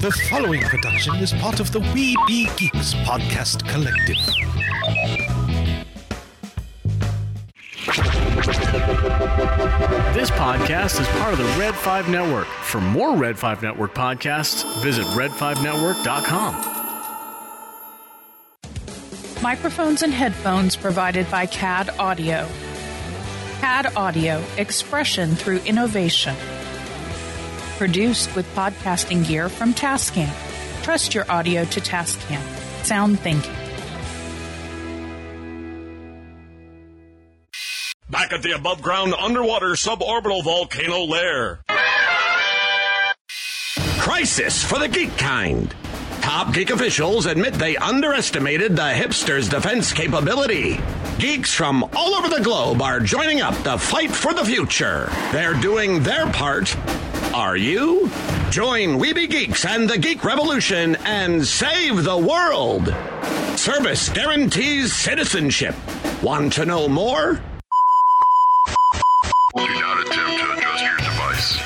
The following production is part of the We Be Geeks podcast collective. This podcast is part of the Red 5 Network. For more Red 5 Network podcasts, visit red5network.com. Microphones and headphones provided by CAD Audio. CAD Audio, expression through innovation. Produced with podcasting gear from Tascam. Trust your audio to Tascam. Sound thinking. Back at the above ground underwater suborbital volcano lair. Crisis for the geek kind. Top geek officials admit they underestimated the hipsters' defense capability. Geeks from all over the globe are joining up to fight for the future. They're doing their part. Are you? Join Weeby Geeks and the Geek Revolution and save the world. Service guarantees citizenship. Want to know more? Do not attempt to adjust your device.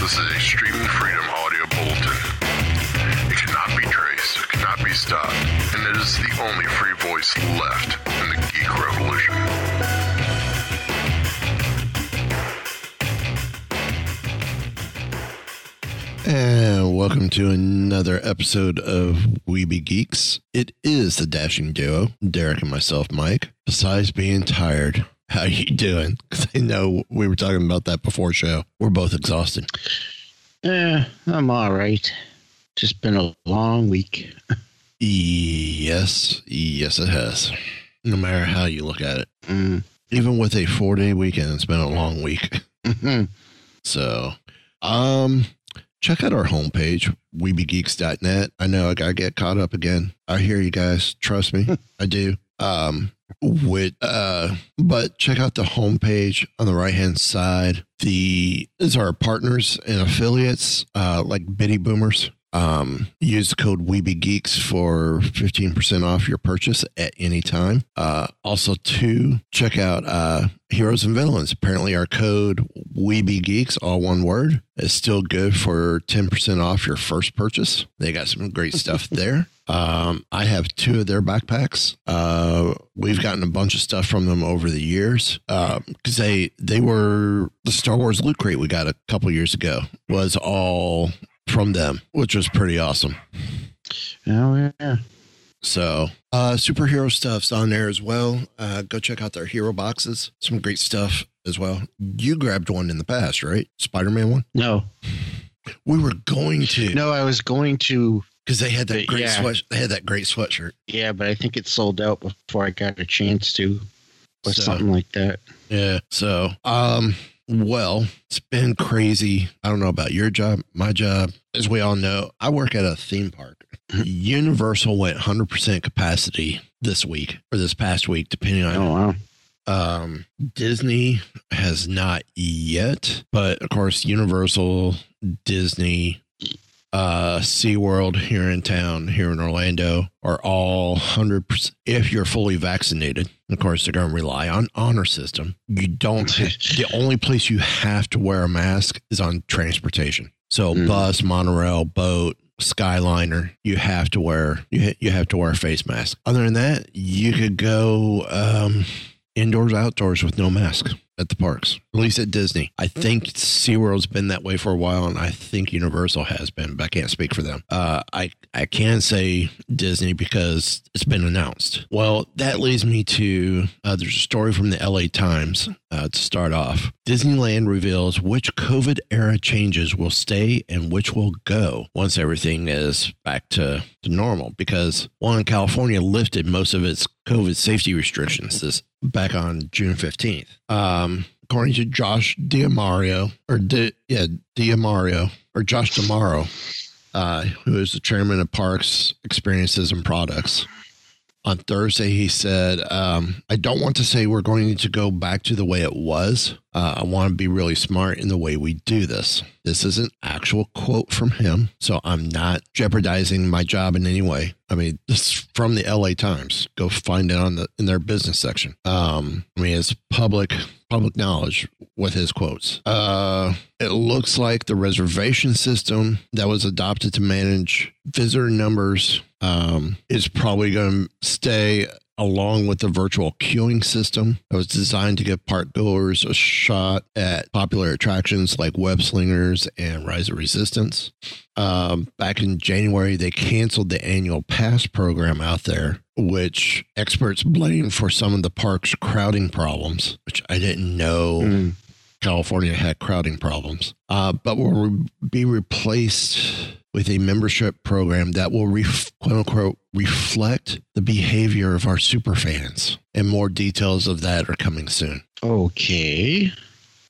This is a streaming freedom audio bulletin. It cannot be traced, it cannot be stopped, and it is the only free voice left in the geek revolution. And welcome to another episode of Weeby Geeks. It is the dashing duo, Derek and myself, Mike. Besides being tired, how you doing? Because I know we were talking about that before show. We're both exhausted. Eh, I'm all right. Just been a long week. Yes, yes, it has. No matter how you look at it, Mm. even with a four day weekend, it's been a long week. Mhm. So, um, check out our homepage, weebygeeks.net. I know I gotta get caught up again. I hear you guys. Trust me, I do. Um, with uh, but check out the homepage on the right hand side. The is our partners and affiliates, uh, like Bitty Boomers. Um, use the code WeebyGeeks for 15% off your purchase at any time. Uh, also to check out, uh, Heroes and Villains. Apparently our code WeebyGeeks, all one word, is still good for 10% off your first purchase. They got some great stuff there. Um, I have two of their backpacks. Uh, we've gotten a bunch of stuff from them over the years. Um, cause they, they were the Star Wars loot crate we got a couple years ago was all from them, which was pretty awesome. Oh yeah. So, uh, superhero stuff's on there as well. Uh, go check out their hero boxes. Some great stuff as well. You grabbed one in the past, right? Spider Man one. No, We were going to no, I was going to. because they had that great yeah. sweat. They had that great sweatshirt. Yeah, but I think it sold out before I got a chance to, or So- something like that. Yeah. So, um, well, it's been crazy. I don't know about your job. My job, as we all know, I work at a theme park. Universal went 100% capacity this week or this past week, depending on Oh wow. Um, Disney has not yet, but of course, Universal, Disney, uh, SeaWorld here in town, here in Orlando, are all 100%. If you're fully vaccinated, of course, they're going to rely on honor system. You don't, the only place you have to wear a mask is on transportation. So, Mm. bus, monorail, boat, Skyliner, you have to wear you ha- you have to wear a face mask. Other than that, you could go um, indoors, outdoors with no mask at the parks. At least at Disney, I think SeaWorld's been that way for a while, and I think Universal has been, but I can't speak for them. Uh, I I can say Disney because it's been announced. Well, that leads me to uh, there's a story from the LA Times uh, to start off. Disneyland reveals which COVID era changes will stay and which will go once everything is back to, to normal. Because one, California lifted most of its COVID safety restrictions this back on June 15th. Um, according to Josh Diamario, or Di, yeah, Diamario, or Josh Damaro, uh, who is the chairman of Parks Experiences and Products. On Thursday, he said, um, I don't want to say we're going to go back to the way it was. Uh, I want to be really smart in the way we do this. This is an actual quote from him, so I'm not jeopardizing my job in any way. I mean, this is from the LA Times. Go find it on the in their business section. Um, I mean, it's public public knowledge with his quotes. Uh, it looks like the reservation system that was adopted to manage visitor numbers um, is probably going to stay along with the virtual queuing system that was designed to give park goers a shot at popular attractions like Web Slingers and Rise of Resistance. Um, back in January, they canceled the annual pass program out there, which experts blame for some of the park's crowding problems, which I didn't know. California had crowding problems, uh, but will re- be replaced with a membership program that will ref- quote unquote reflect the behavior of our super fans. And more details of that are coming soon. Okay.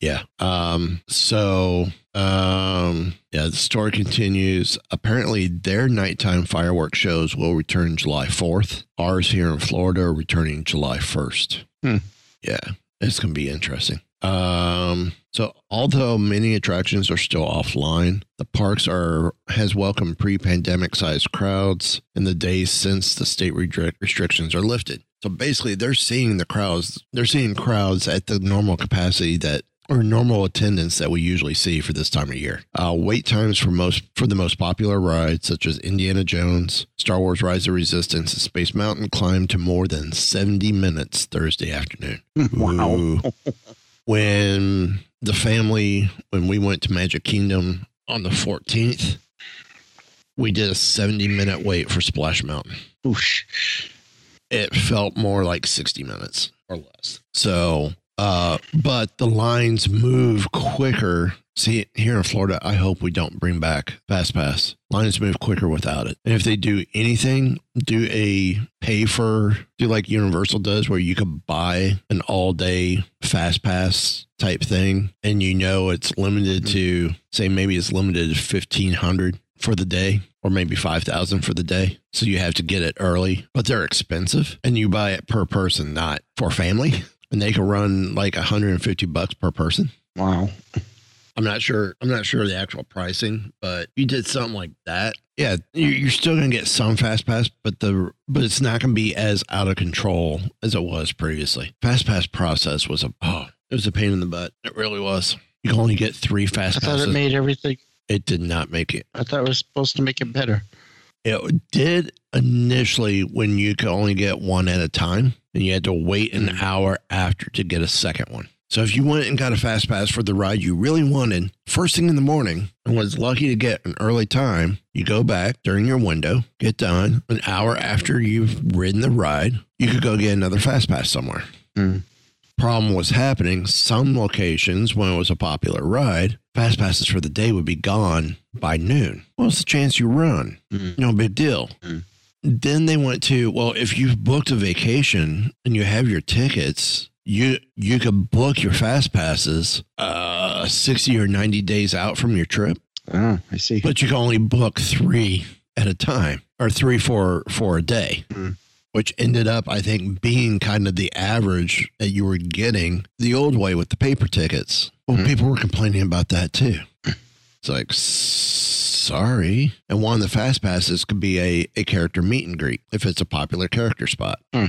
Yeah. Um, so um yeah, the story continues. Apparently their nighttime fireworks shows will return July 4th. Ours here in Florida are returning July 1st. Hmm. Yeah. It's gonna be interesting. Um so although many attractions are still offline, the parks are has welcomed pre-pandemic sized crowds in the days since the state restrictions are lifted. So basically they're seeing the crowds they're seeing crowds at the normal capacity that or normal attendance that we usually see for this time of year. Uh, wait times for most for the most popular rides, such as Indiana Jones, Star Wars: Rise of Resistance, and Space Mountain, climbed to more than seventy minutes Thursday afternoon. Wow. When the family, when we went to Magic Kingdom on the fourteenth, we did a seventy minute wait for Splash Mountain Oosh. it felt more like 60 minutes or less. So, uh, but the lines move quicker. See, here in Florida, I hope we don't bring back Fast Pass. Lines move quicker without it. And if they do anything, do a pay for, do like Universal does, where you could buy an all day Fast Pass type thing, and you know it's limited to, say, maybe it's limited to 1500 for the day or maybe 5000 for the day so you have to get it early but they're expensive and you buy it per person not for family and they can run like 150 bucks per person Wow. i'm not sure i'm not sure of the actual pricing but you did something like that yeah you- you're still gonna get some fast pass but the but it's not gonna be as out of control as it was previously fast pass process was a oh it was a pain in the butt it really was you can only get three fast. I fast thought passes it made everything. it did not make it I thought it was supposed to make it better. It did initially when you could only get one at a time, and you had to wait an mm-hmm. hour after to get a second one. So if you went and got a fast pass for the ride you really wanted first thing in the morning and was lucky to get an early time, you go back during your window, get done an hour after you've ridden the ride, you could go get another fast pass somewhere. Hmm. Problem was happening some locations when it was a popular ride, fast passes for the day would be gone by noon. What's the chance you run? Mm. No big deal. Mm. Then they went to well, if you've booked a vacation and you have your tickets, you you could book your fast passes uh 60 or 90 days out from your trip, Oh, I see. but you can only book 3 at a time or 3 for for a day. Hmm. Which ended up, I think, being kind of the average that you were getting the old way with the paper tickets. Well, hmm. people were complaining about that too. It's like, sorry. And one of the fast passes could be a, a character meet and greet if it's a popular character spot. Hmm.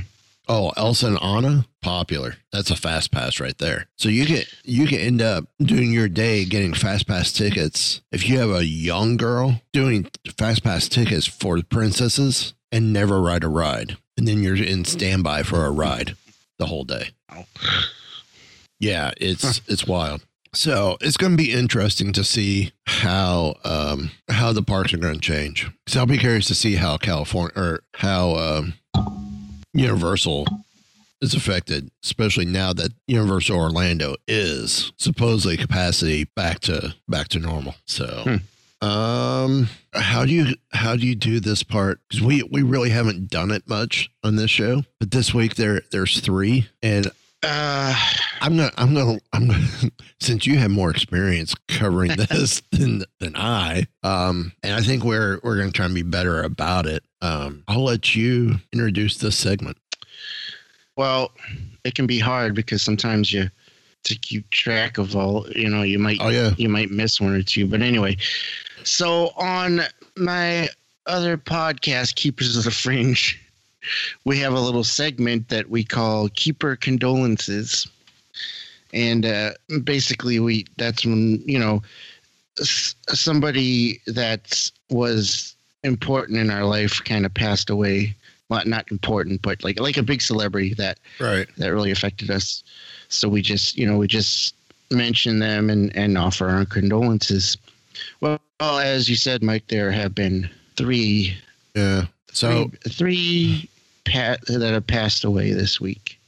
Oh, Elsa and Anna, popular. That's a fast pass right there. So you can you can end up doing your day getting fast pass tickets. If you have a young girl doing fast pass tickets for the princesses and never ride a ride, and then you're in standby for a ride the whole day. Yeah, it's it's wild. So it's going to be interesting to see how um, how the parks are going to change. So I'll be curious to see how California or how um, Universal is affected, especially now that Universal Orlando is supposedly capacity back to back to normal. So. Um, how do you how do you do this part? Because we we really haven't done it much on this show, but this week there there's three, and Uh, I'm gonna, I'm gonna, I'm gonna. Since you have more experience covering this than than I, um, and I think we're we're gonna try and be better about it. Um, I'll let you introduce this segment. well, it can be hard because sometimes you to keep track of all. You know, you might Oh yeah, you might miss one or two. But anyway, so on my other podcast, Keepers of the Fringe, we have a little segment that we call Keeper Condolences. And uh, basically, we that's when, you know, s- somebody that was important in our life kind of passed away. Well, not important, but like like a big celebrity that right. that really affected us. So we just, you know, we just mention them and, and offer our condolences. Well, as you said, Mike, there have been three, Yeah. So three, three pa- that have passed away this week.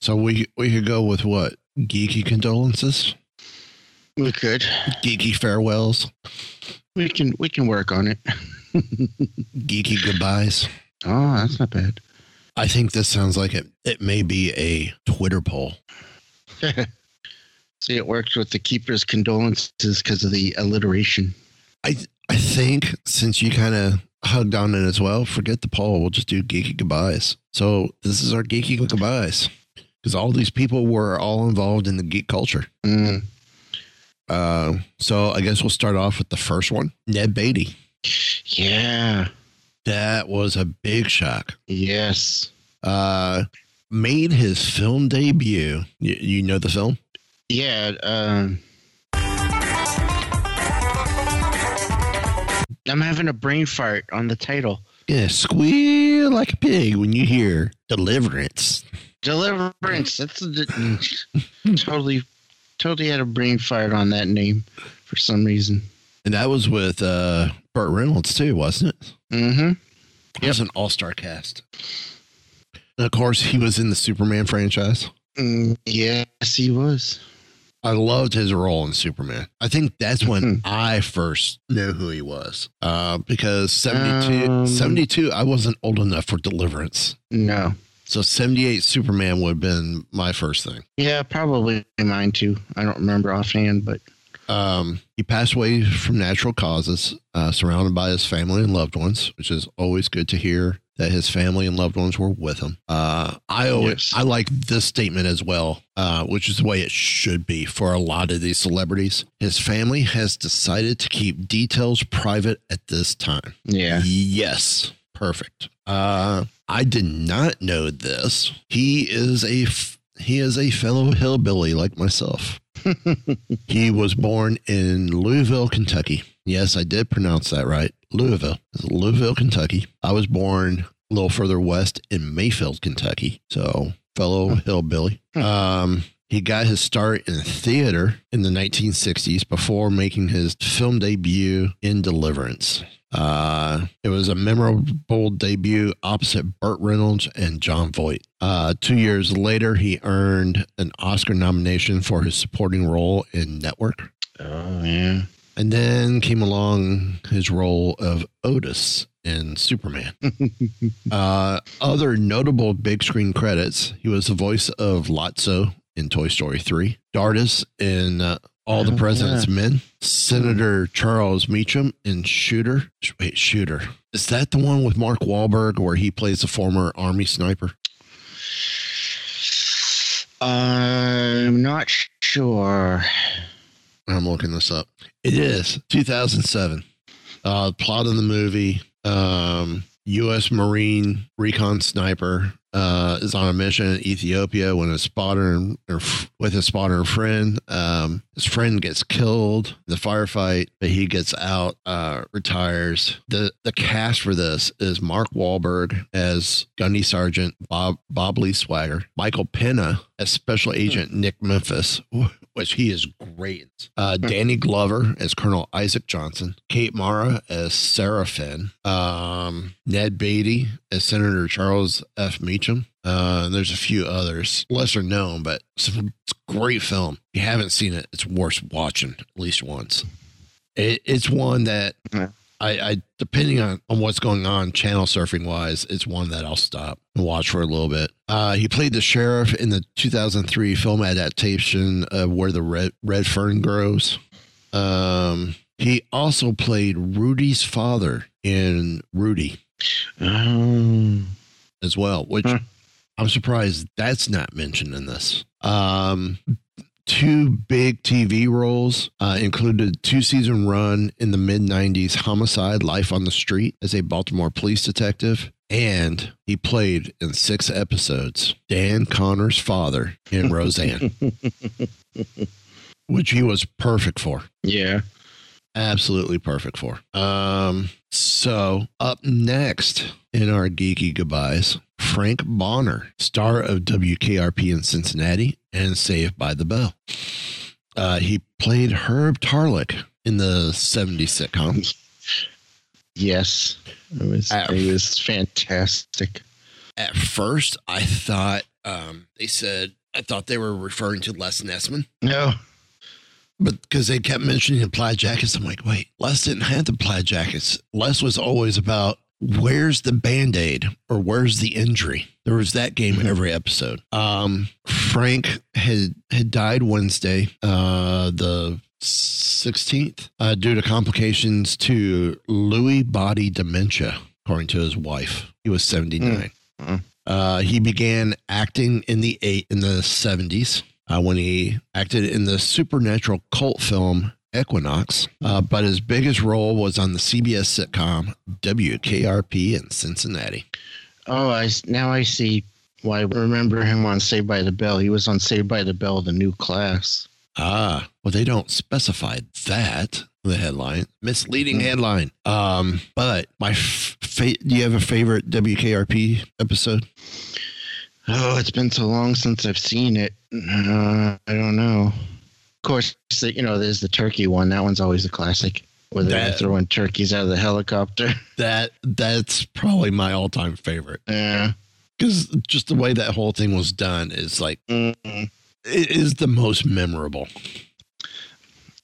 so we we could go with what geeky condolences, We could, geeky farewells, we can, we can work on it. geeky goodbyes. Oh, that's not bad. I think this sounds like it. It may be a Twitter poll. See, it works with the keeper's condolences because of the alliteration. I I think since you kind of hugged on it as well, forget the poll. We'll just do geeky goodbyes. So this is our geeky goodbyes because all these people were all involved in the geek culture. Mm, Uh, so I guess we'll start off with the first one, Ned Beatty. yeah. That was a big shock. Yes. Uh, made his film debut. You, you know the film? Yeah. Um, I'm having a brain fart on the title. Yeah, squeal like a pig when you hear Deliverance. Deliverance. That's a, totally, totally had a brain fart on that name for some reason. And that was with uh, Burt Reynolds too, wasn't it? Mm-hmm. It was an all-star cast. And of course, he was in the Superman franchise. Mm, yes, he was. I loved his role in Superman. I think that's when Hmm. I first knew who he was. Uh, because 72, Um, 72, I wasn't old enough for Deliverance. No. So 78 Superman would have been my first thing. Yeah, probably mine too. I don't remember offhand, but Um, he passed away from natural causes, uh, surrounded by his family and loved ones, which is always good to hear that his family and loved ones were with him. Uh, I always, Yes. I like this statement as well, uh, which is the way it should be for a lot of these celebrities. His family has decided to keep details private at this time. yeah. Yes, perfect. Uh, I did not know this. He is a f- he is a fellow hillbilly like myself. he was born in Louisville, Kentucky. Yes, I did pronounce that right. Louisville. It's Louisville, Kentucky. I was born a little further west in Mayfield, Kentucky. So, fellow hillbilly. Um, he got his start in theater in the 1960s before making his film debut in Deliverance. Uh, it was a memorable debut opposite Burt Reynolds and Jon Voight. Uh, two years later, he earned an Oscar nomination for his supporting role in Network. Oh yeah. And then came along his role of Otis in Superman. uh, other notable big screen credits he was the voice of Lotso in Toy Story 3, Dardis in uh, All the Oh, President's yeah. Men, Senator Charles Meacham in Shooter. Wait, Shooter. Is that the one with Mark Wahlberg where he plays a former Army sniper? I'm not sure. I'm looking this up. It is 2007. Uh, plot of the movie: um, U.S. Marine recon sniper uh, is on a mission in Ethiopia when a spotter and, or f- with a spotter and friend. Um, his friend gets killed in the firefight, but he gets out, uh, retires. the The cast for this is Mark Wahlberg as Gundy Sergeant Bob Bob Lee Swagger, Michael Pena as Special Agent Nick Memphis, which he is great. Uh, Danny Glover as Colonel Isaac Johnson, Kate Mara as Sarah Finn, um, Ned Beatty as Senator Charles F. Meacham. Uh, and there's a few others, lesser known, but it's a, it's a great film. If you haven't seen it, it's worth watching at least once. It, it's one that Yeah. I, I depending on, on what's going on channel surfing wise, it's one that I'll stop and watch for a little bit. Uh, he played the sheriff in the 2003 film adaptation of Where the Red Red Fern Grows. Um, he also played Rudy's father in Rudy Um, as well, which Huh. I'm surprised that's not mentioned in this. Um, two big TV roles uh, included two season run in the mid 90s Homicide Life on the Street as a Baltimore police detective. And he played in six episodes Dan Connor's father in Roseanne, which he was perfect for yeah. Absolutely perfect for. Um, so up next in our geeky goodbyes, Frank Bonner, star of WKRP in Cincinnati and Saved by the Bell. Uh, he played Herb Tarlek in the 70s sitcom. Yes. It was, Ah. it was fantastic. At first, I thought um, they said I thought they were referring to Les Nessman, No. But because they kept mentioning the plaid jackets, I'm like, wait, Les didn't have the plaid jackets. Les was always about where's the band aid or where's the injury. There was that game in every episode. Um, Frank had had died Wednesday, uh, the 16th, uh, due to complications to Lewy body dementia, according to his wife. He was 79. Mm. Uh, he began acting in the eight in the 70s uh, when he acted in the supernatural cult film Equinox. Uh, but his biggest role was on the CBS sitcom WKRP in Cincinnati. Oh, I now I see why I remember him on Saved by the Bell. He was on Saved by the Bell, the new class. Ah, well, they don't specify that the headline. Misleading headline. Um, but my fa- do you have a favorite WKRP episode? Oh, it's been so long since I've seen it. Uh, I don't know. Of course, the- you know, there's the turkey one. That one's always a classic. Where they're That- throwing turkeys out of the helicopter. That that's probably my all time favorite Yeah. because just the way that whole thing was done is like Mm. it is the most memorable.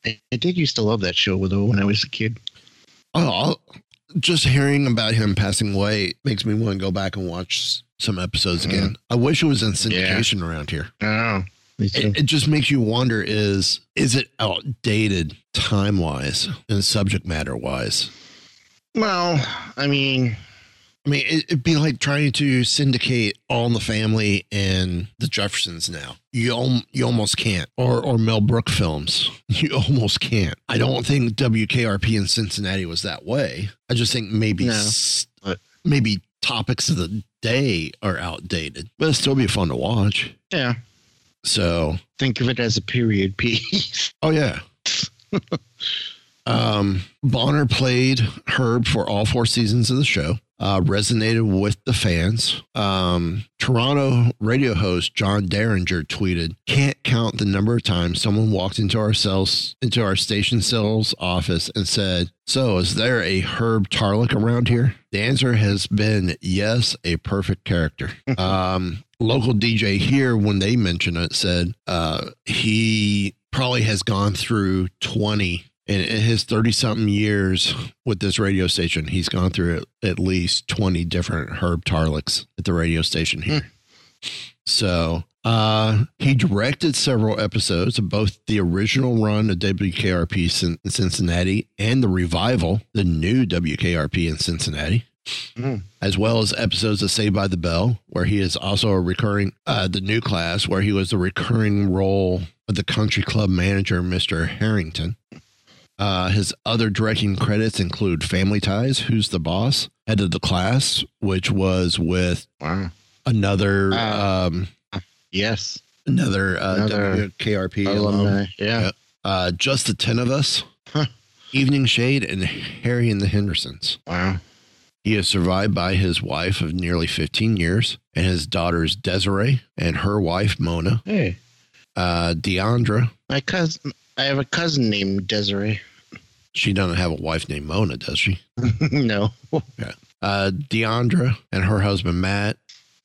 I, I did used to love that show with when I was a kid. Oh, I'll- just hearing about him passing away makes me want to go back and watch some episodes mm-hmm. again. I wish it was in syndication around here. I know. It, it just makes you wonder: is is it outdated time wise and subject matter wise? well, I mean, I mean, it, it'd be like trying to syndicate All in the Family and the Jeffersons now. You al- you almost can't, or or Mel Brook films. You almost can't. I don't think WKRP in Cincinnati was that way. I just think maybe No, s- but- maybe topics of the day are outdated, but it'll still be fun to watch. yeah. So Think of it as a period piece. Oh yeah. um, Bonner played Herb for all four seasons of the show. Uh, resonated with the fans. Um, Toronto radio host John Derringer tweeted, "Can't count the number of times someone walked into our cells, into our station sales office, and said, "So, is there a Herb Tarlek around here?" The answer has been yes, a perfect character. um, local DJ here, when they mentioned it, said uh, he probably has gone through 20 in, his 30 something years with this radio station. He's gone through at, least 20 different Herb Tarleks at the radio station here. So uh, he directed several episodes of both the original run of WKRP in Cincinnati and the revival, the new WKRP in Cincinnati as well as episodes of Saved by the Bell, where he is also a recurring, uh, the new class, where he was the recurring role of the country club manager, Mr. Harrington. Uh, his other directing credits include Family Ties, Who's the Boss, Head of the Class, which was with Wow. another, Uh, um, Yes. another, uh, Another WKRP alum, Alumni. Yeah. Uh, Just the Ten of Us, Huh. Evening Shade, and Harry and the Hendersons. Wow. He is survived by his wife of nearly 15 years and his daughters Desiree and her wife Mona, Hey, uh, Deandra. my cousin. I have a cousin named Desiree. She doesn't have a wife named Mona, does she? no. Uh, Deandra and her husband Matt,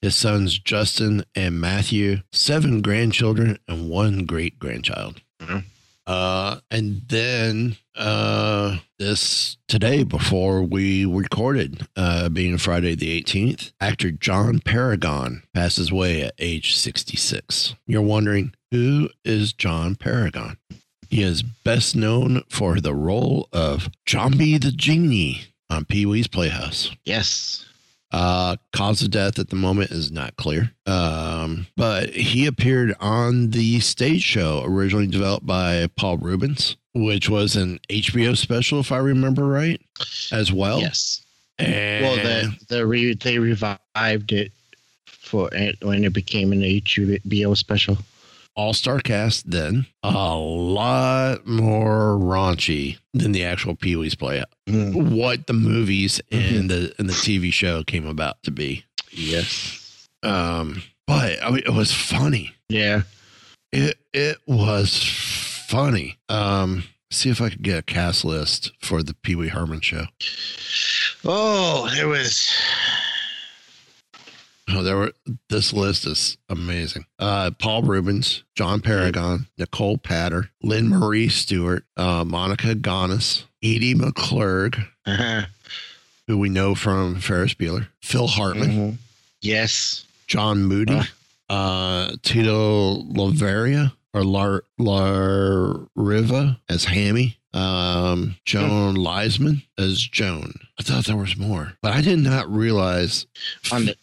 his sons Justin and Matthew, seven grandchildren and one great grandchild. Mhm. Uh, and then uh, this today, before we recorded, uh, being Friday the 18th, actor John Paragon passes away at age 66. You're wondering, who is John Paragon? He is best known for the role of Jambi the Genie on Pee Wee's Playhouse. Yes. Uh, cause of death at the moment is not clear. Um, but he appeared on the stage show originally developed by Paul Reubens, which was an HBO special, if I remember right, as well. Yes. And Well, the the re, they revived it for it when it became an HBO special. All star cast then a lot more raunchy than the actual Pee Wee's Playhouse. Mm. What the movies and the and the TV show came about to be. Yes. Um, but I mean, it was funny. Yeah. It it was funny. Um, see if I could get a cast list for the Pee Wee Herman show. Oh, it was. Oh, there were this list is amazing. Uh, Paul Reubens, John Paragon, Nicole Patter, Lynn Marie Stewart, uh, Monica Gonis, Edie McClurg, Uh-huh. who we know from Ferris Bueller, Phil Hartman, Mhm. Yes. John Moody, uh, Tito Lavaria or Lar Lar Riva as Hammy, um, Joan Leisman as Joan. I thought there was more, but I did not realize. On the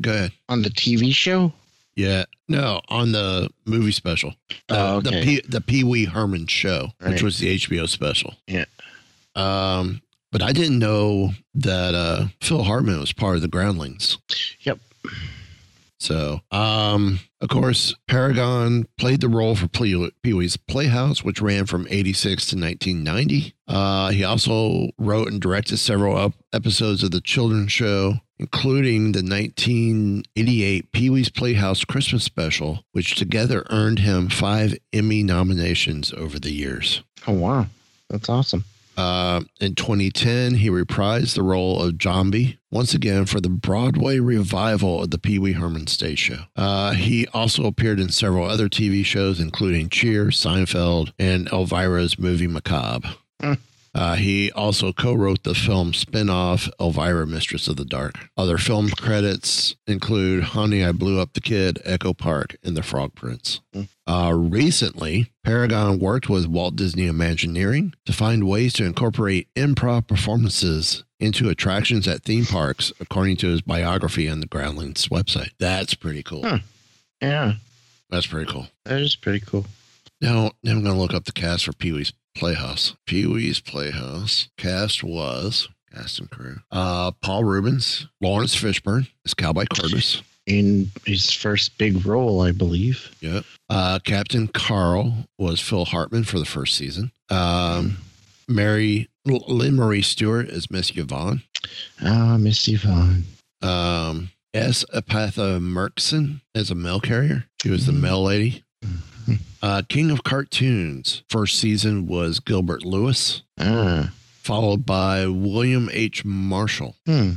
Go ahead. on the TV show. Yeah, no, on the movie special, the Oh, the. P, the Pee Wee Herman show, which was the HBO special. Yeah. Um, but I didn't know that uh, Phil Hartman was part of the Groundlings. Yep. So, um, of course, Paragon played the role for Pee Wee's Playhouse, which ran from 86 to 1990. Uh, he also wrote and directed several episodes of the children's show, including the 1988 Pee Wee's Playhouse Christmas special, which together earned him five Emmy nominations over the years. Oh wow, that's awesome. Uh, in 2010, he reprised the role of Jambi once again for the Broadway revival of the Pee Wee Herman stage show. Uh, he also appeared in several other TV shows, including Cheers, Seinfeld, and Elvira's movie Macabre. Hmm. Uh, he also co-wrote the film spin-off Elvira, Mistress of the Dark. Other film credits include Honey, I Blew Up the Kid, Echo Park, and The Frog Prince. Uh, recently, Paragon worked with Walt Disney Imagineering to find ways to incorporate improv performances into attractions at theme parks, according to his biography on the Groundlings website. That's pretty cool. Huh. Yeah, That's pretty cool. that is pretty cool. Now, now I'm going to look up the cast for Pee Wee's Playhouse. Pee Wee's Playhouse cast was cast and crew. Uh, Paul Reubens, Laurence Fishburne as Cowboy Curtis. In his first big role, I believe. Yep. Uh, Captain Carl was Phil Hartman for the first season. Um, Mary Lynn Marie Stewart as Miss Yvonne. Ah, Miss Yvonne. Um, S. Epatha Merkerson as a mail carrier. She was the mail lady. Uh, King of Cartoons first season was Gilbert Lewis, Ah, followed by William H. Marshall. hmm.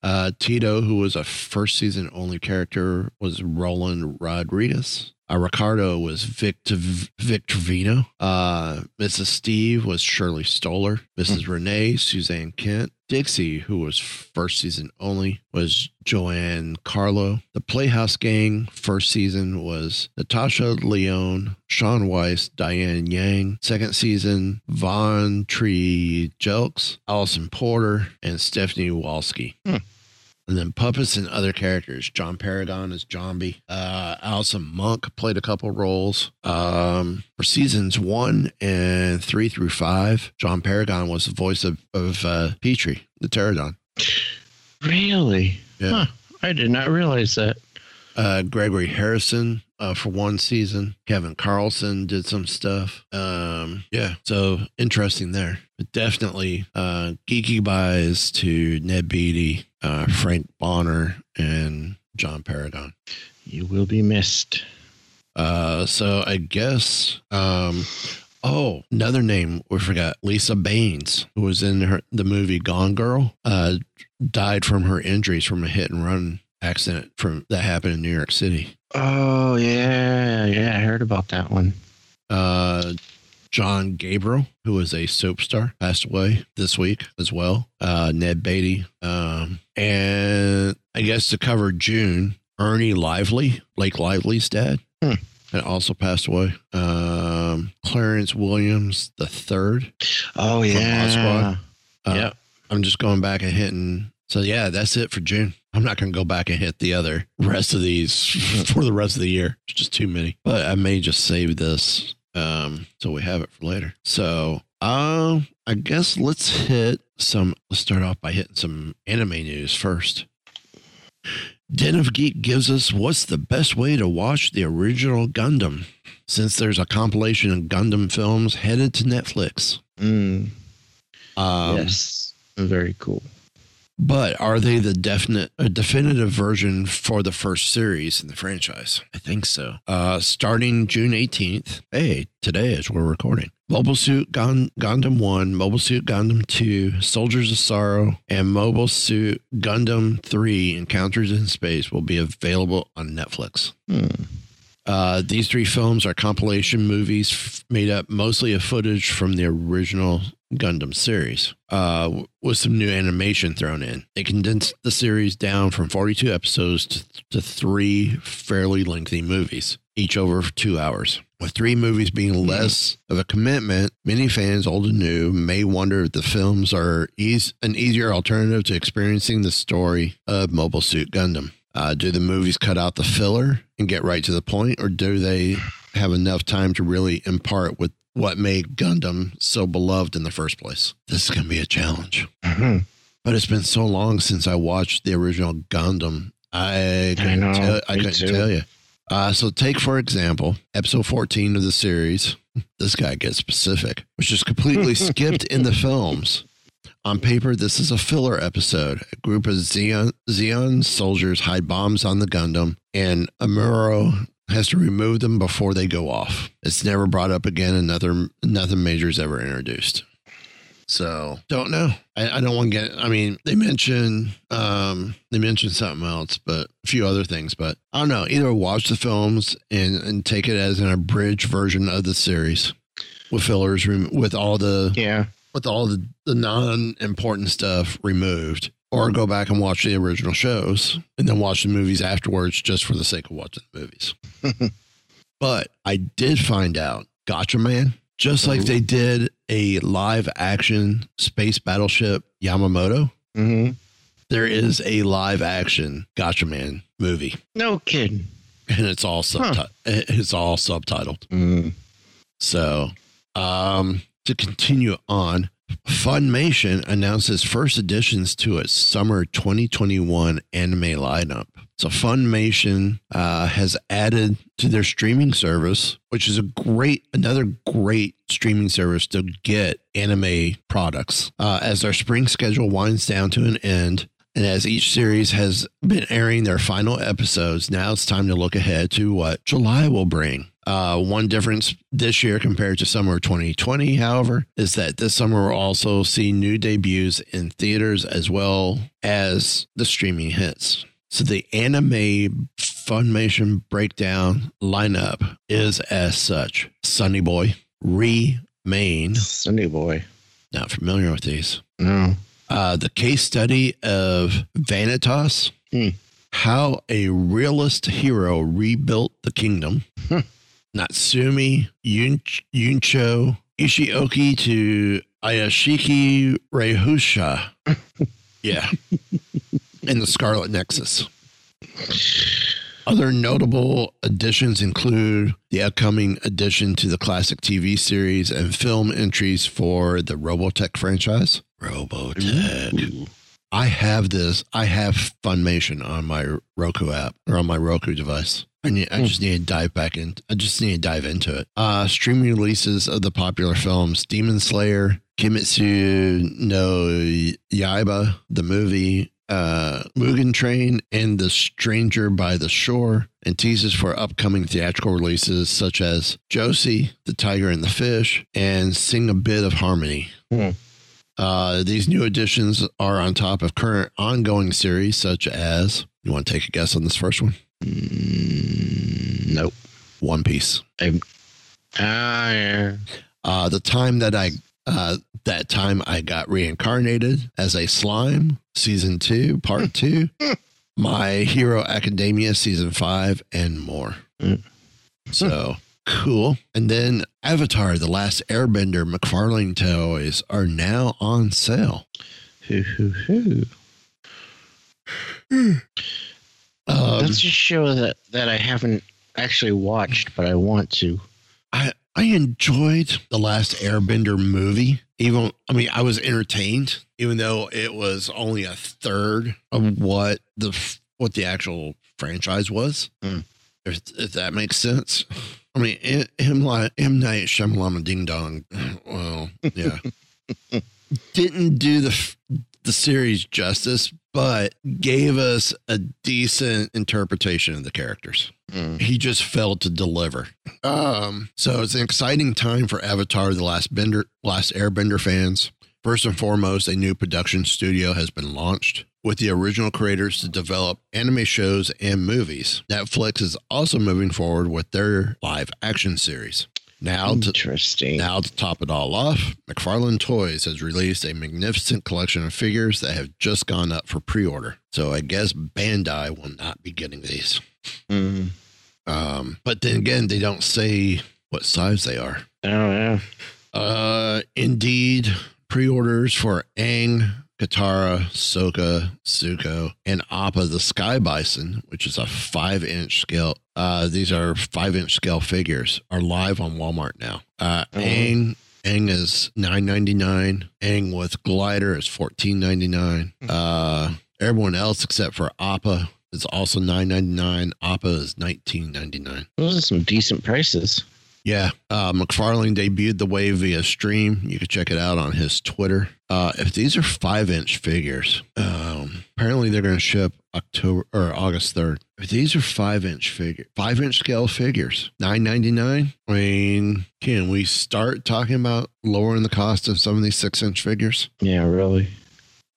Uh, Tito, who was a first season only character, was Roland Rodriguez. Uh, Ricardo was Victor Victor Vino. Uh, Mrs. Steve was Shirley Stoller. Mrs. Renee, Suzanne Kent. Dixie, who was first season only, was Johann Carlo. The Playhouse Gang, first season, was Natasha Lyonne, Sean Weiss, Diane Yang. Second season, Von Tree Jelks, Allison Porter, and Stephanie Walski. Hmm. And then puppets and other characters. John Paragon as Jambi. Uh, Allison Monk played a couple roles. Um, for seasons one and three through five, John Paragon was the voice of, of uh, Petrie, the Pterodon. Really? Yeah. Huh. I did not realize that. Uh, Gregory Harrison uh, for one season. Kevin Carlson did some stuff. Um, yeah, so interesting there. But definitely uh, geeky buys to Ned Beatty, uh, Frank Bonner, and John Paragon. You will be missed. Uh, so I guess, um, oh, another name we forgot Lisa Banes, who was in her, the movie Gone Girl, uh, died from her injuries from a hit and run accident from that happened in New York City. Oh yeah, yeah. I heard about that one. Uh, John Gabriel, who was a soap star, passed away this week as well. Uh, Ned Beatty. Um, and I guess to cover June, Ernie Lively, Blake Lively's dad, Hmm. had also passed away. Um, Clarence Williams the third. Oh yeah. Uh, Yep. I'm just going back and hitting. So yeah, that's it for June. I'm not going to go back and hit the other rest of these for the rest of the year. It's just too many. But I may just save this um so we have it for later. So um I guess let's hit some let's start off by hitting some anime news first. Den of Geek gives us what's the best way to watch the original Gundam since there's a compilation of Gundam films headed to Netflix. Mm, Um, yes. Very cool. But are they the definite a definitive version for the first series in the franchise? I think so. Uh starting June 18th. Hey, today as we're recording. Mobile Suit Gun- Gundam 1, Mobile Suit Gundam 2, Soldiers of Sorrow, and Mobile Suit Gundam 3 Encounters in Space will be available on Netflix. Hmm. Uh, these three films are compilation movies f- made up mostly of footage from the original Gundam series, uh, with some new animation thrown in. It condensed the series down from 42 episodes to, to three fairly lengthy movies, each over two hours. With three movies being less of a commitment, many fans, old and new, may wonder if the films are eas- an easier alternative to experiencing the story of Mobile Suit Gundam. Uh, do the movies cut out the filler and get right to the point, or do they have enough time to really impart with what made Gundam so beloved in the first place? This is going to be a challenge. Mhm. But it's been so long since I watched the original Gundam. I couldn't, know, tell, I couldn't too. tell you. Uh, so take for example, episode 14 of the series. This guy gets specific, which is completely skipped in the films. On paper, this is a filler episode. A group of Zeon, Zeon soldiers hide bombs on the Gundam, and Amuro has to remove them before they go off. It's never brought up again, and nothing, nothing major is ever introduced. So don't know. I, I don't want to get. I mean, they mention um they mentioned something else, but a few other things. But I don't know. Either watch the films and and take it as an abridged version of the series with fillers, rem- with all the Yeah. with all the, the non important stuff removed, or go back and watch the original shows and then watch the movies afterwards just for the sake of watching the movies. but I did find out Gatchaman, just like they did a live action space battleship Yamamoto, hmm there is a live action Gatchaman movie. No kidding. And it's all subti- it's all subtitled. Mm. So, um, to continue on, Funimation announces first additions to its summer 2021 anime lineup. So, Funimation uh, has added to their streaming service, which is a great, another great streaming service to get anime products. Uh, as their spring schedule winds down to an end, and as each series has been airing their final episodes, now it's time to look ahead to what July will bring. Uh, one difference this year compared to summer 2020, however, is that this summer we'll also see new debuts in theaters as well as the streaming hits. So the anime Funimation breakdown lineup is as such Sonny Boy, Remain, Sonny boy. not familiar with these. No. Uh, the case study of Vanitas, Hmm. how a realist hero rebuilt the kingdom. Natsumi Yun- Yuncho Ishioki to Ayashiki Rehusha. yeah. and the Scarlet Nexus. Other notable additions include the upcoming addition to the classic TV series and film entries for the Robotech franchise. Robotech. I have this. I have Funimation on my Roku app or on my Roku device. I need. I just need to dive back in. I just need to dive into it. Uh, streaming releases of the popular films: Demon Slayer, Kimetsu no Yaiba, the movie, uh, Mugen Train, and The Stranger by the Shore, and teases for upcoming theatrical releases such as Josee, The Tiger and the Fish, and Sing a Bit of Harmony. Hmm. Uh, these new additions are on top of current ongoing series such as. You want to take a guess on this first one? Mm, nope. One Piece. Ah, yeah. Uh, the time that I uh, that time I got reincarnated as a slime, season two, part two, My Hero Academia season five, and more. Mm. So cool. And then Avatar: The Last Airbender McFarlane toys are now on sale. Hoo, hoo, hoo. Um, That's a show that, that I haven't actually watched, but I want to. I I enjoyed the last Airbender movie. Even I mean, I was entertained, even though it was only a third of what the what the actual franchise was. Hmm. If, if that makes sense. I mean, M M Night Shyamalan Ding Dong. Well, yeah, didn't do the the series justice, but gave us a decent interpretation of the characters Mm. he just failed to deliver. Um, so it's an exciting time for Avatar: The Last Bender, Last Airbender fans. First and foremost, a new production studio has been launched with the original creators to develop anime shows and movies. Netflix is also moving forward with their live action series. Now to Interesting. now to top it all off, McFarlane Toys has released a magnificent collection of figures that have just gone up for pre-order. So I guess Bandai will not be getting these. Mm. Um, but then again, they don't say what size they are. Oh, yeah. Uh, indeed, pre-orders for Aang, Katara, Sokka, Zuko, and Appa the Sky Bison, which is a five-inch scale. Uh, these are five-inch scale figures, are live on Walmart now. Uh, Oh. Aang. Aang is nine ninety nine. Aang with glider is fourteen ninety nine. Uh, everyone else except for Appa is also nine ninety nine. Appa is nineteen ninety nine. Those are some decent prices. Yeah. Uh, McFarlane debuted the wave via stream. You can check it out on his Twitter. Uh, if these are five inch figures, um, apparently they're going to ship October or August 3rd. If these are five inch figure, five inch scale figures, nine ninety nine. I mean, can we start talking about lowering the cost of some of these six inch figures? Yeah, really.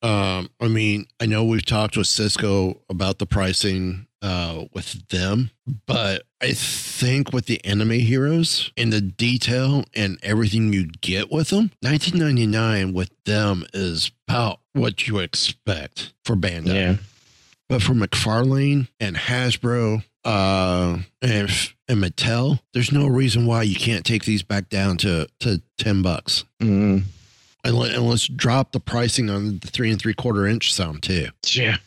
Um, I mean, I know we've talked with Cisco about the pricing uh with them, but I think with the anime heroes and the detail and everything you get with them, 1999 with them is about what you expect for Bandai. Yeah. But for McFarlane and Hasbro uh and, and Mattel, there's no reason why you can't take these back down to to 10 bucks. Mm. And, let, and let's drop the pricing on the three and three quarter inch some too. Yeah.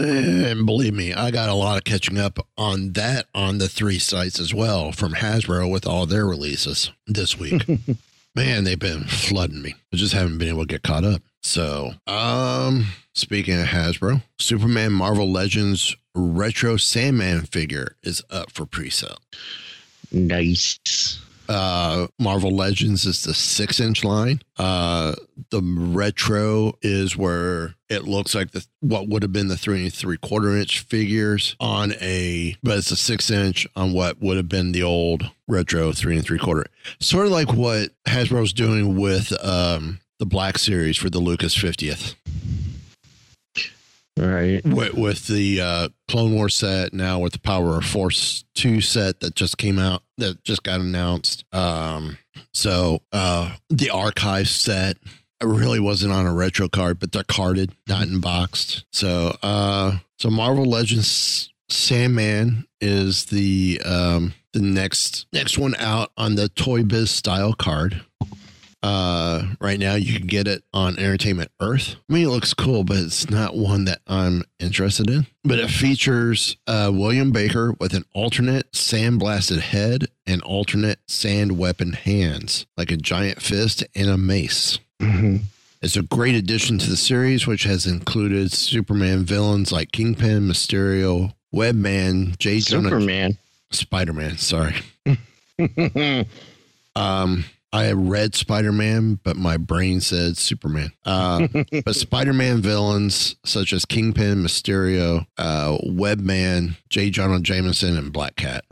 And believe me, I got a lot of catching up on that on the three sites as well from Hasbro with all their releases this week. Man, they've been flooding me. I just haven't been able to get caught up. So, um, speaking of Hasbro, Superman Marvel Legends Retro Sandman figure is up for pre-sale. Nice. Uh Marvel Legends is the six inch line. Uh the retro is where it looks like the what would have been the three and three quarter inch figures on a but it's a six inch on what would have been the old retro three and three quarter. Sort of like what Hasbro's doing with um the Black Series for the Lucas 50th Right. with, with the uh, Clone War set now with the Power of Force 2 set that just came out that just got announced. Um, so uh, the archive set it really wasn't on a retro card, but they're carded, not unboxed. So uh, so Marvel Legends Sandman is the um, the next next one out on the Toy Biz style card. Uh, right now you can get it on Entertainment Earth. I mean, it looks cool, but it's not one that I'm interested in. But it features uh, William Baker with an alternate sandblasted head and alternate sand weapon hands, like a giant fist and a mace. hmm It's a great addition to the series, which has included Superman villains like Kingpin, Mysterio, Webman, J. Jonah, Superman. Spider Man. Sorry. Um, I read Spider Man, but my brain said Superman. Uh, but Spider Man villains such as Kingpin, Mysterio, uh, Webman, J. Jonah Jameson, and Black Cat.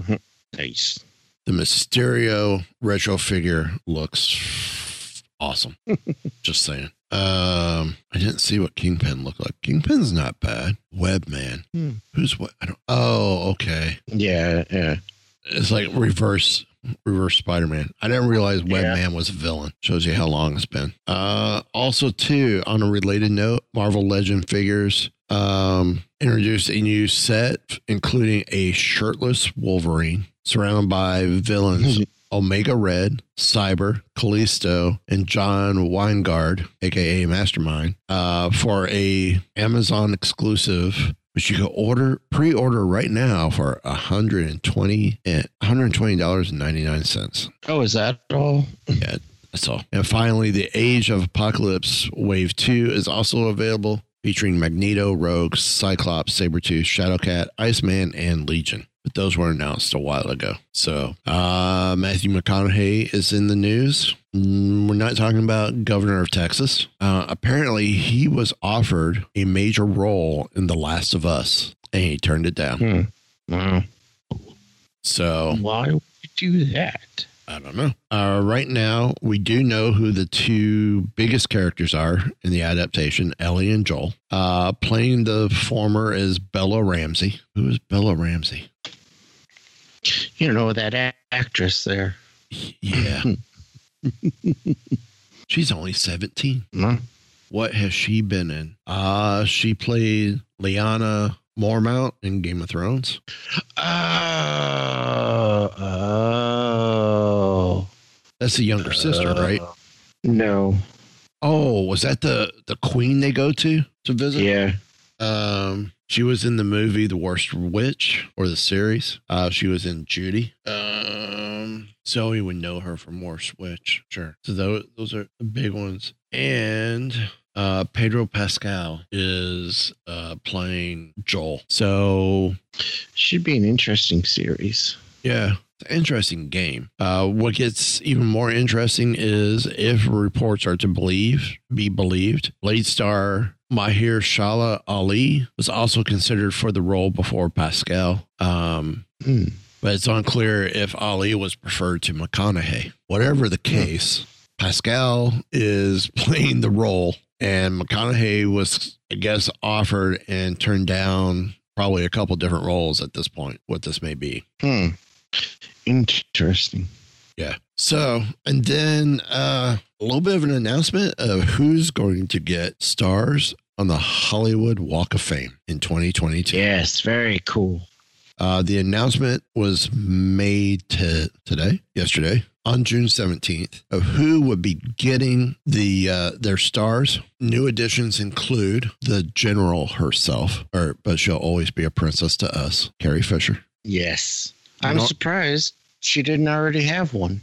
nice. The Mysterio retro figure looks awesome. Just saying. Um, I didn't see what Kingpin looked like. Kingpin's not bad. Webman. Hmm. Who's what? I don't. Oh, okay. Yeah. Yeah. It's like reverse Reverse Spider Man. I didn't realize Yeah. Webman was a villain. Shows you how long it's been. Uh, also, too, on a related note, Marvel Legend figures um, introduced a new set, including a shirtless Wolverine surrounded by villains. Omega Red, Cyber, Callisto, and John Wyngarde, aka Mastermind, uh, for a Amazon exclusive, which you can order pre-order right now for hundred and twenty and hundred twenty dollars and ninety nine cents. Oh, is that all? Yeah, that's all. And finally, the Age of Apocalypse Wave Two is also available, featuring Magneto, Rogue, Cyclops, Sabretooth, Shadowcat, Iceman, and Legion. But those were announced a while ago. So uh, Matthew McConaughey is in the news. Mm, We're not talking about governor of Texas. Uh, apparently, he was offered a major role in The Last of Us, and he turned it down. Hmm. Wow. So Why would you do that? I don't know. Uh, right now, we do know who the two biggest characters are in the adaptation Ellie and Joel. Uh, playing the former is Bella Ramsey. Who is Bella Ramsey? You know that a- actress there. Yeah. She's only 17. Huh? What has she been in? Uh, she played Lyanna Mormont in Game of Thrones. Oh, oh. That's the younger sister, right? No. Oh, was that the the queen they go to to visit? Yeah. Um, she was in the movie The Worst Witch or the series. Uh, she was in Judy. Um, Zoe would know her from Worst Witch. Sure. So those those are the big ones. And uh, Pedro Pascal is uh playing Joel. So Should be an interesting series. yeah. Interesting game. Uh, what gets even more interesting is if reports are to believe, be believed, Blade star Mahershala Ali was also considered for the role before Pascal. Um, Hmm. But it's unclear if Ali was preferred to McConaughey. Whatever the case, Pascal is playing the role, and McConaughey was, I guess, offered and turned down probably a couple different roles at this point. What this may be. Hmm. Interesting. Yeah. So, and then uh, a little bit of an announcement of who's going to get stars on the Hollywood Walk of Fame in 2022. Yes, very cool. Uh, the announcement was made to today, yesterday, on June 17th, of who would be getting the uh, their stars. New additions include the general herself, or but she'll always be a princess to us, Carrie Fisher. Yes. I'm surprised she didn't already have one.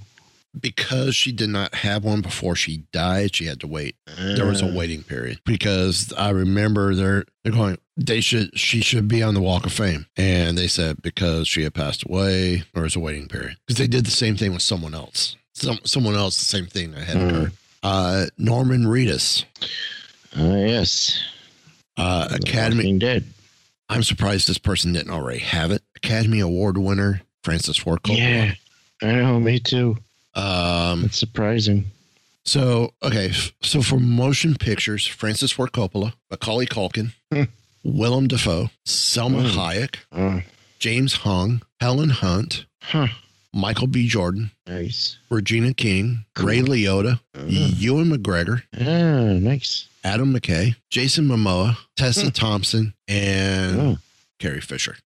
Because she did not have one before she died, she had to wait. there was a Uh, waiting period because I remember they're they're going they should she should be on the Walk of Fame and they said because she had passed away there was a waiting period because they did the same thing with someone else some someone else the same thing that had Hmm. occurred. Uh, Norman Reedus, Uh, yes. uh, Academy. Dead. I'm surprised this person didn't already have it. Academy Award winner Francis Ford Coppola. Yeah. I know. Me too. Um, It's surprising. So, okay. So for motion pictures, Francis Ford Coppola, Macaulay Culkin, Hmm. Willem Dafoe, Salma Hmm. Hayek, Oh, James Hong, Helen Hunt, huh. Michael B. Jordan, Nice. Regina King, Ray Liotta, Ewan McGregor, Ah, nice. Adam McKay, Jason Momoa, Tessa Hmm. Thompson, and Oh, Carrie Fisher.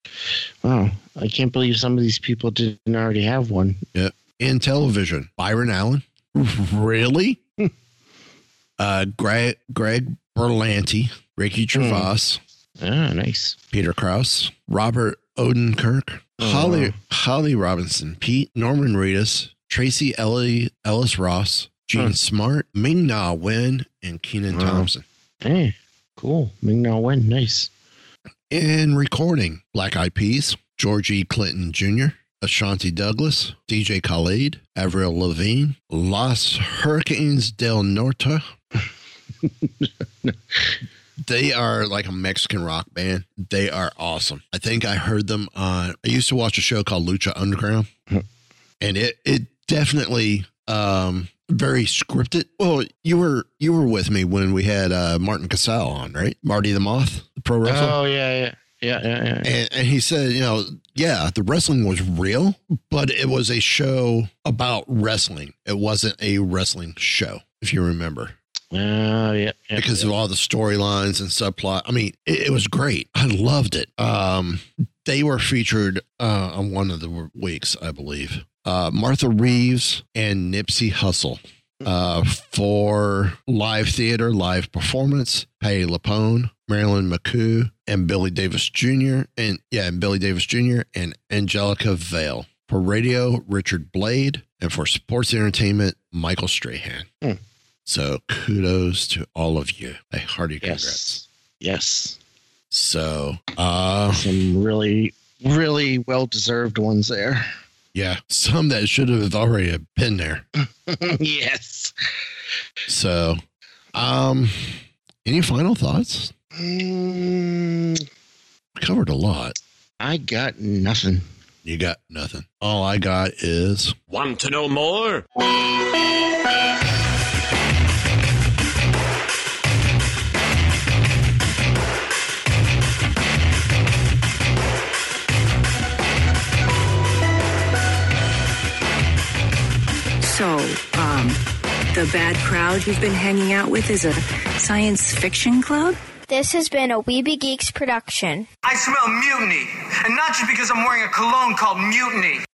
wow. I can't believe some of these people didn't already have one. In television, Byron Allen. Really? uh, Greg, Greg Berlanti, Ricky Gervais, Ah, nice. Peter Krause, Robert Odenkirk, Oh, Holly. Holly Robinson, Pete Norman Reedus, Tracy Ellie Ellis Ross, Jean Huh. Smart, Ming Na Wen, and Kenan Wow. Thompson. Hey, cool. Ming Na Wen. Nice. In recording, Black Eyed Peas, George E. Clinton Jr., Ashanti Douglas, DJ Khaled, Avril Lavigne, Los Huracanes del Norte. they are like a Mexican rock band. They are awesome. I think I heard them on. I used to watch a show called Lucha Underground, and it it definitely um very scripted. Well, you were you were with me when we had uh Martin Casaus on, right? Marty the Moth, the pro wrestler. Oh, yeah, yeah. Yeah, yeah, yeah. And, and he said, you know, yeah, the wrestling was real, but it was a show about wrestling. It wasn't a wrestling show, if you remember. Uh, yeah, yeah, because yeah. of all the storylines and subplot. I mean, it, it was great. I loved it. Um, they were featured uh, on one of the weeks, I believe. Uh, Martha Reeves and Nipsey Hussle uh, for live theater, live performance. Patti LuPone, Marilyn McCoo, and Billy Davis Jr. and yeah, and Billy Davis Jr. and Angelica Vale. For radio, Richard Blade, and for sports entertainment, Michael Strahan. Hmm. So kudos to all of you. A hearty congrats. yes, yes, So, uh, some really, really well deserved ones there. yeah, some that should have already been there. yes. So, um, any final thoughts? Mm, covered a lot. I got nothing. You got nothing. All I got is Want to know more? So, um, the bad crowd you've been hanging out with is a science fiction club? This has been a Weeby Geeks production. I smell mutiny, and not just because I'm wearing a cologne called Mutiny.